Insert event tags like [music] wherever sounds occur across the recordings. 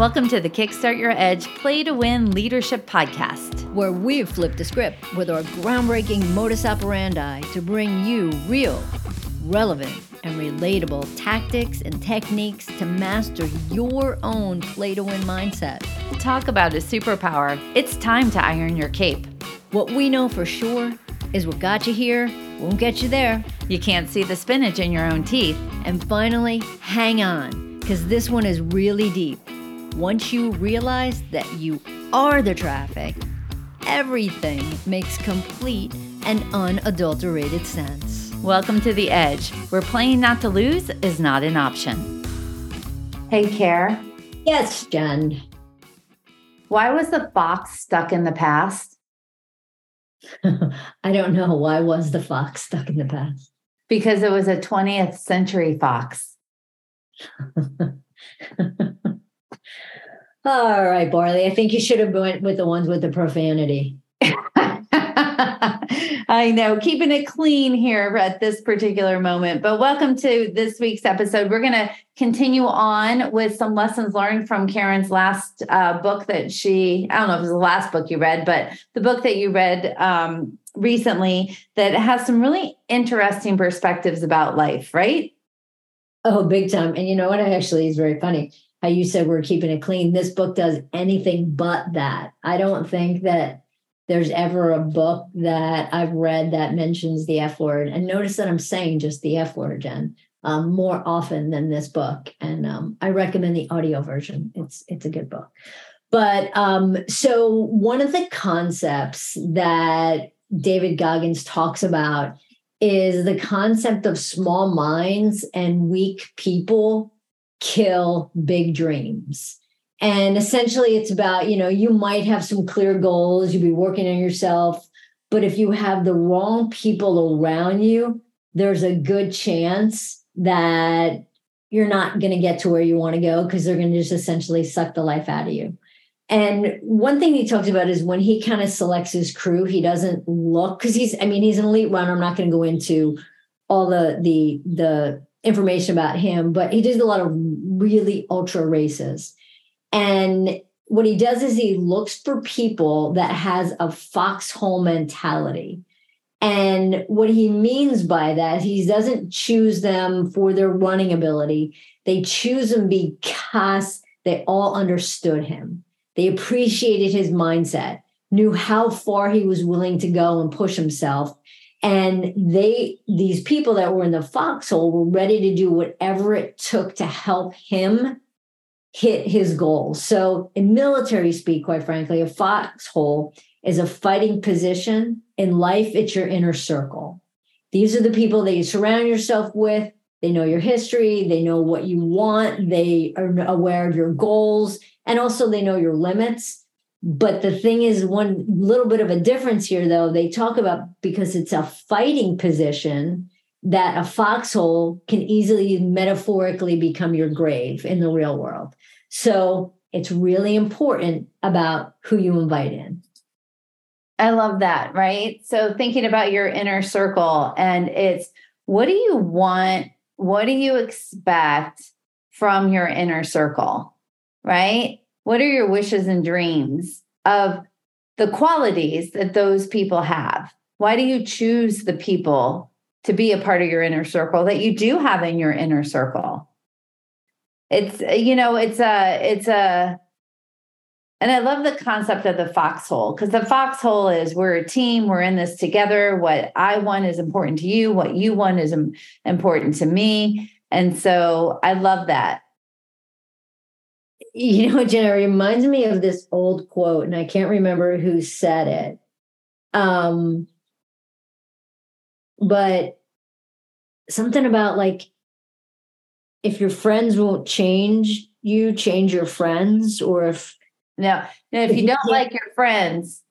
Welcome to the Kickstart Your Edge Play to Win Leadership Podcast, where we've flipped the script with our groundbreaking modus operandi to bring you real, relevant, and relatable tactics and techniques to master your own play to win mindset. Talk about a superpower. It's time to iron your cape. What we know for sure is what got you here won't get you there. You can't see the spinach in your own teeth. And finally, hang on, because this one is really deep. Once you realize that you are the traffic, everything makes complete and unadulterated sense. Welcome to The Edge, where playing not to lose is not an option. Hey, Care. Yes, Jen. Why was the fox stuck in the past? [laughs] I don't know. Why was the fox stuck in the past? Because it was a 20th century fox. [laughs] All right, Barley. I think you should have went with the ones with the profanity. [laughs] I know, keeping it clean here at this particular moment. But welcome to this week's episode. We're going to continue on with some lessons learned from Karen's last uh, book that she, I don't know if it was the last book you read, but the book that you read um, recently that has some really interesting perspectives about life, right? Oh, big time. And you know what? Actually, is very funny how you said we're keeping it clean. This book does anything but that. I don't think that there's ever a book that I've read that mentions the F word. And notice that I'm saying just the F word, Jen, um, more often than this book. And um, I recommend the audio version. It's it's a good book. But um, so one of the concepts that David Goggins talks about is the concept of small minds and weak people kill big dreams. And essentially, it's about, you know, you might have some clear goals, you'll be working on yourself, but if you have the wrong people around you, there's a good chance that you're not going to get to where you want to go because they're going to just essentially suck the life out of you. And one thing he talked about is when he kind of selects his crew, he doesn't look because he's, I mean, he's an elite runner. I'm not going to go into all the the the information about him, but he does a lot of really ultra races. And what he does is he looks for people that has a foxhole mentality. And what he means by that, he doesn't choose them for their running ability. They choose them because they all understood him. They appreciated his mindset, knew how far he was willing to go and push himself, and they, these people that were in the foxhole were ready to do whatever it took to help him hit his goals. So, in military speak, quite frankly, a foxhole is a fighting position. In life, it's your inner circle. These are the people that you surround yourself with. They know your history, they know what you want, they are aware of your goals, and also they know your limits. But the thing is, one little bit of a difference here, though, they talk about because it's a fighting position that a foxhole can easily metaphorically become your grave in the real world. So it's really important about who you invite in. I love that, right? So thinking about your inner circle and it's what do you want? What do you expect from your inner circle? Right? What are your wishes and dreams of the qualities that those people have? Why do you choose the people to be a part of your inner circle that you do have in your inner circle? It's you know, it's a it's a and I love the concept of the foxhole because the foxhole is we're a team, we're in this together. What I want is important to you, what you want is important to me. And so I love that you know, [laughs] Jenna, it reminds me of this old quote, and I can't remember who said it. Um, but something about like if your friends won't change you, change your friends, or if no, no, if, if you, you don't like your friends,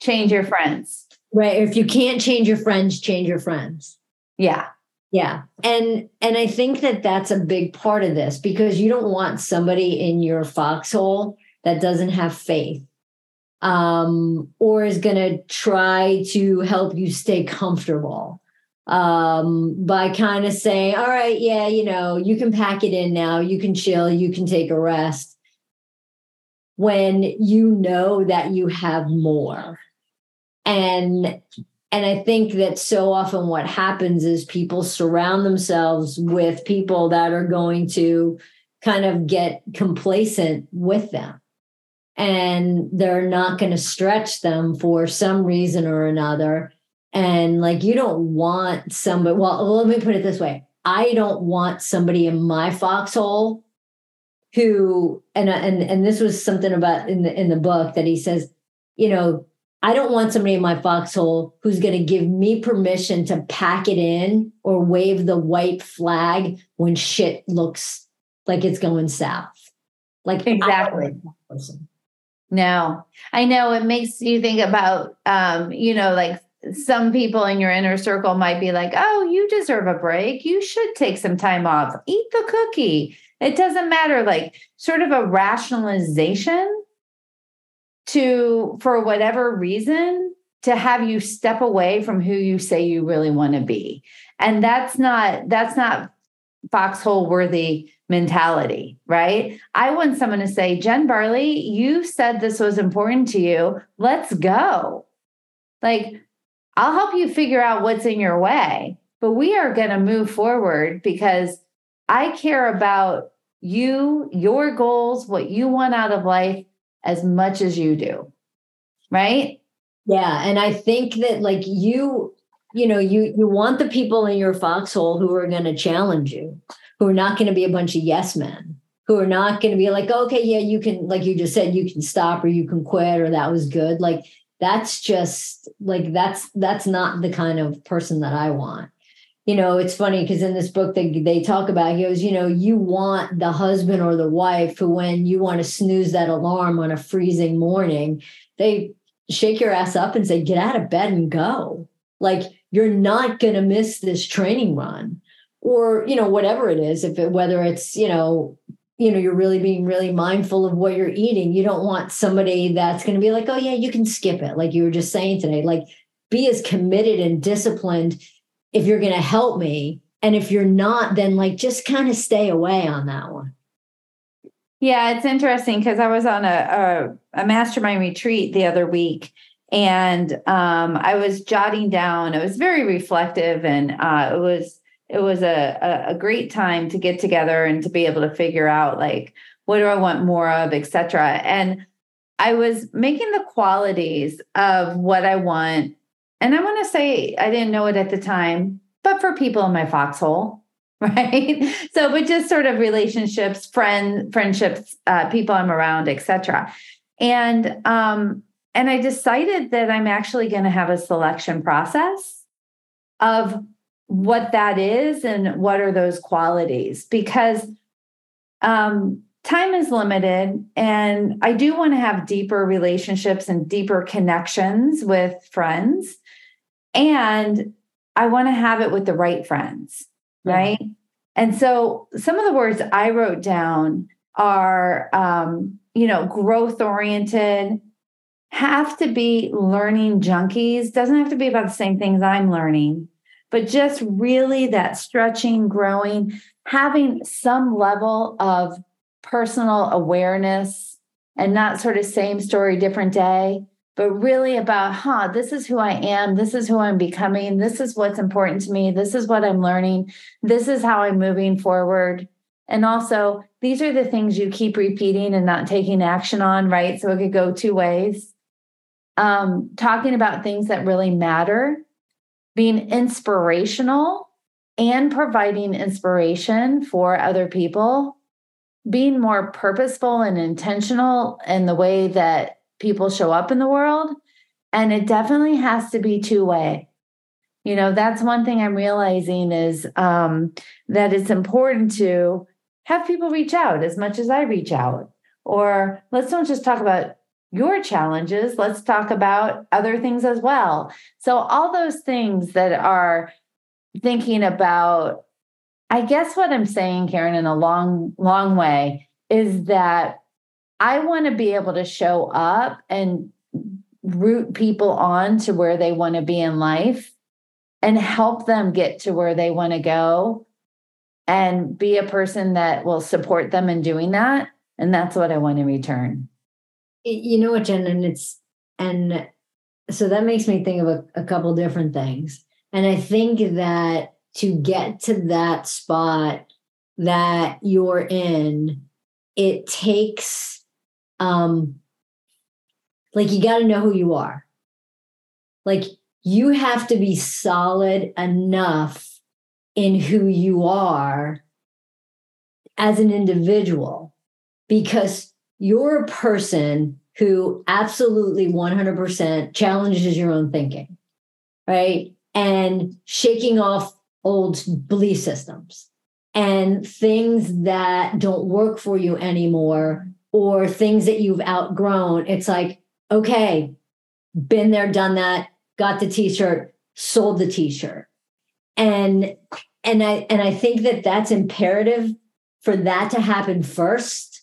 change your friends. Right. If you can't change your friends, change your friends. Yeah. Yeah. And and I think that that's a big part of this because you don't want somebody in your foxhole that doesn't have faith um, or is going to try to help you stay comfortable um, by kind of saying, all right, yeah, you know, you can pack it in now, you can chill, you can take a rest. when you know that you have more. And and I think that so often what happens is people surround themselves with people that are going to kind of get complacent with them. And they're not going to stretch them for some reason or another. And like, you don't want somebody, well, let me put it this way I don't want somebody in my foxhole who, and, and, and this was something about in the, in the book that he says, you know, I don't want somebody in my foxhole who's going to give me permission to pack it in or wave the white flag when shit looks like it's going south. Like exactly. No, I know it makes you think about, um, you know, like some people in your inner circle might be like, oh, you deserve a break. You should take some time off. Eat the cookie. It doesn't matter. Like, sort of a rationalization to, for whatever reason, to have you step away from who you say you really want to be. And that's not, that's not foxhole worthy mentality, right? I want someone to say, Jen Barley, you said this was important to you. Let's go. Like, I'll help you figure out what's in your way, but we are going to move forward because I care about you, your goals, what you want out of life as much as you do. Right? Yeah, and I think that like you you know, you you want the people in your foxhole who are going to challenge you, who are not going to be a bunch of yes men, who are not going to be like, okay, yeah, you can, like you just said, you can stop or you can quit or that was good. Like that's just like that's that's not the kind of person that I want. You know, it's funny because in this book they they talk about he goes, you know, you want the husband or the wife who when you want to snooze that alarm on a freezing morning, they shake your ass up and say, get out of bed and go. Like you're not to miss this training run. Or you know whatever it is if it whether it's you know you know you're really being really mindful of what you're eating you don't want somebody that's to be like oh yeah you can skip it like you were just saying today. Like be as committed and disciplined if you're going to help me and if you're not then like just kind of stay away on that one yeah it's interesting because i was on a, a, a mastermind retreat the other week and um, i was jotting down it was very reflective and uh, it was it was a, a, great time to get together and to be able to figure out like what do I want more of, etc. And I was making the qualities of what I want. And I want to say I didn't know it at the time, but for people in my foxhole, [laughs] right? So, but just sort of relationships, friend, friendships, uh, people I'm around, etc. And um, and I decided that I'm actually going to have a selection process of what that is and what are those qualities because um, time is limited and i do want to have deeper relationships and deeper connections with friends. And i want to have it with the right friends right? And so some of the words i wrote down are um, you know growth oriented have to be learning junkies. Doesn't have to be about the same things i'm learning but just really that stretching, growing, having some level of personal awareness and not sort of same story, different day, but really about, huh, this is who I am. This is who I'm becoming. This is what's important to me. This is what I'm learning. This is how I'm moving forward. And also, these are the things you keep repeating and not taking action on, right? So it could go two ways. Um, talking about things that really matter being inspirational and providing inspiration for other people, being more purposeful and intentional in the way that people show up in the world. And it definitely has to be two way. You know, that's one thing I'm realizing is um, that it's important to have people reach out as much as I reach out. Or let's don't just talk about your challenges. Let's talk about other things as well. So, all those things that are thinking about, I guess what I'm saying, Karen, in a long, long way, is that I want to be able to show up and root people on to where they want to be in life and help them get to where they want to go and be a person that will support them in doing that. And that's what I want to return. you know what, Jen, and it's and so that makes me think of a, a couple different things. And I think that to get to that spot that you're in, it takes um like you got to know who you are. Like you have to be solid enough in who you are as an individual because you're a person who absolutely 100% challenges your own thinking, right? And shaking off old belief systems and things that don't work for you anymore or things that you've outgrown. It's like, okay, been there, done that, got the t-shirt, sold the t-shirt. And and I and I think that that's imperative for that to happen first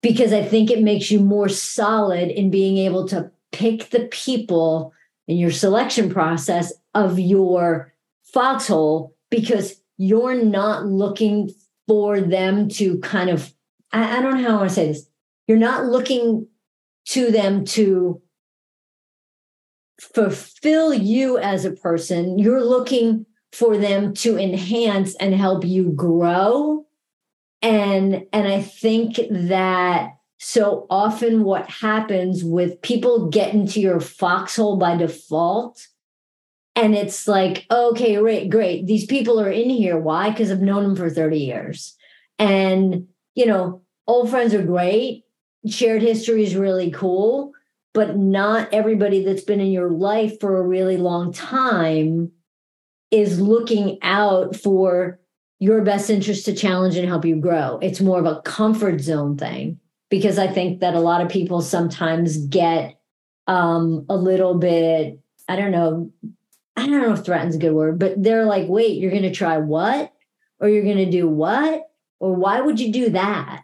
because I think it makes you more solid in being able to pick the people in your selection process of your foxhole because you're not looking for them to kind of I, I don't know how I want to say this. You're not looking to them to fulfill you as a person. You're looking for them to enhance and help you grow. And and I think that so often what happens with people get into your foxhole by default and it's like okay great great. These people are in here. Why? Because i've known them for 30 years. And you know old friends are great. Shared history is really cool. But not everybody that's been in your life for a really long time is looking out for your best interest to challenge and help you grow. It's more of a comfort zone thing. Because I think that a lot of people sometimes get um, a little bit, I don't know, I don't know if threaten's a good word, but they're like, wait, you're going to try what? Or you're going to do what? Or why would you do that?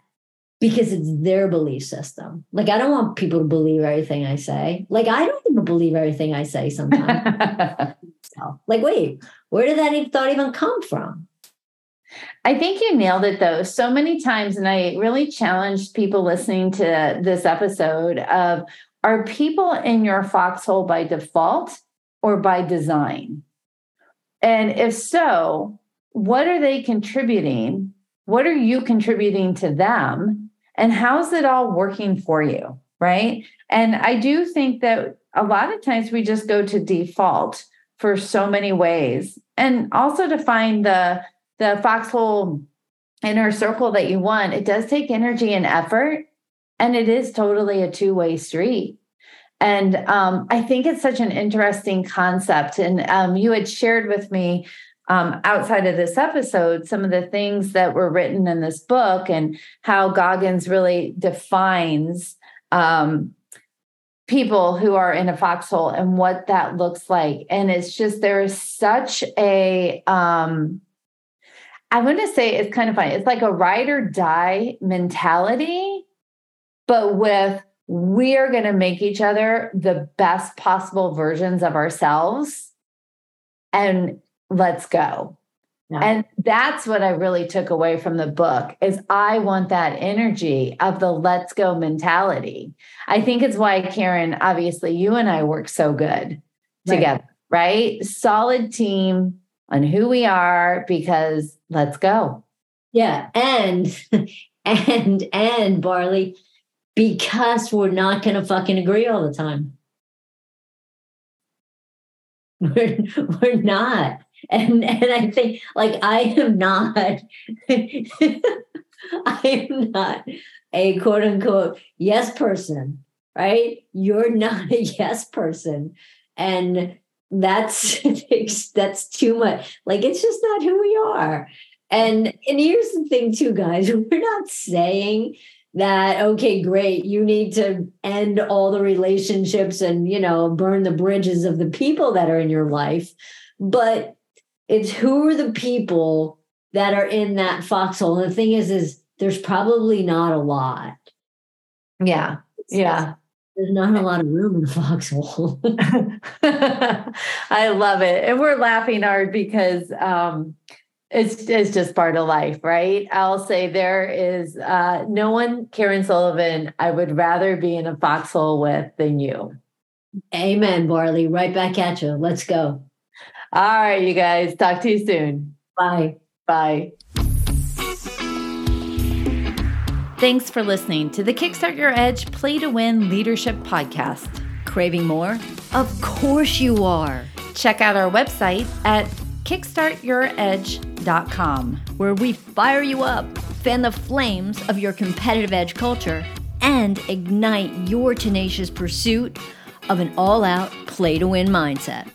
Because it's their belief system. Like, I don't want people to believe everything I say. Like, I don't even believe everything I say sometimes. [laughs] so, like, wait, where did that even, thought even come from? I think you nailed it though so many times. And I really challenged people listening to this episode of are people in your foxhole by default or by design? And if so, what are they contributing? What are you contributing to them? And how's it all working for you? Right. And I do think that a lot of times we just go to default for so many ways. And also to find the the foxhole inner circle that you want, it does take energy and effort. And it is totally a two way street. And um, I think it's such an interesting concept. And um, you had shared with me um, outside of this episode some of the things that were written in this book and how Goggins really defines um, people who are in a foxhole and what that looks like. And it's just there is such a um, I want to say it's kind of funny. It's like a ride or die mentality, but with we are going to make each other the best possible versions of ourselves and let's go. Yeah. And that's what I really took away from the book is I want that energy of the let's go mentality. I think it's why Karen, obviously you and I work so good right. together, right? Solid team on who we are because let's go. Yeah. And, [laughs] and, and Barley, because we're not going to fucking agree all the time. [laughs] We're, we're not. And, and I think like I am not, [laughs] I am not a quote unquote yes person, right? You're not a yes person. And that's [laughs] that's too much like it's just not who we are and and here's the thing too guys we're not saying that okay great you need to end all the relationships and you know burn the bridges of the people that are in your life but it's who are the people that are in that foxhole and the thing is is there's probably not a lot yeah yeah there's not a lot of room in the foxhole. [laughs] [laughs] I love it. And we're laughing hard because um, it's it's just part of life, right? I'll say there is uh, no one, Karen Sullivan, I would rather be in a foxhole with than you. Amen, Barley. Right back at you. Let's go. All right, you guys. Talk to you soon. Bye. Bye. Thanks for listening to the Kickstart Your Edge Play to Win Leadership Podcast. Craving more? Of course you are. Check out our website at kickstartyouredge.com, where we fire you up, fan the flames of your competitive edge culture, and ignite your tenacious pursuit of an all out play to win mindset.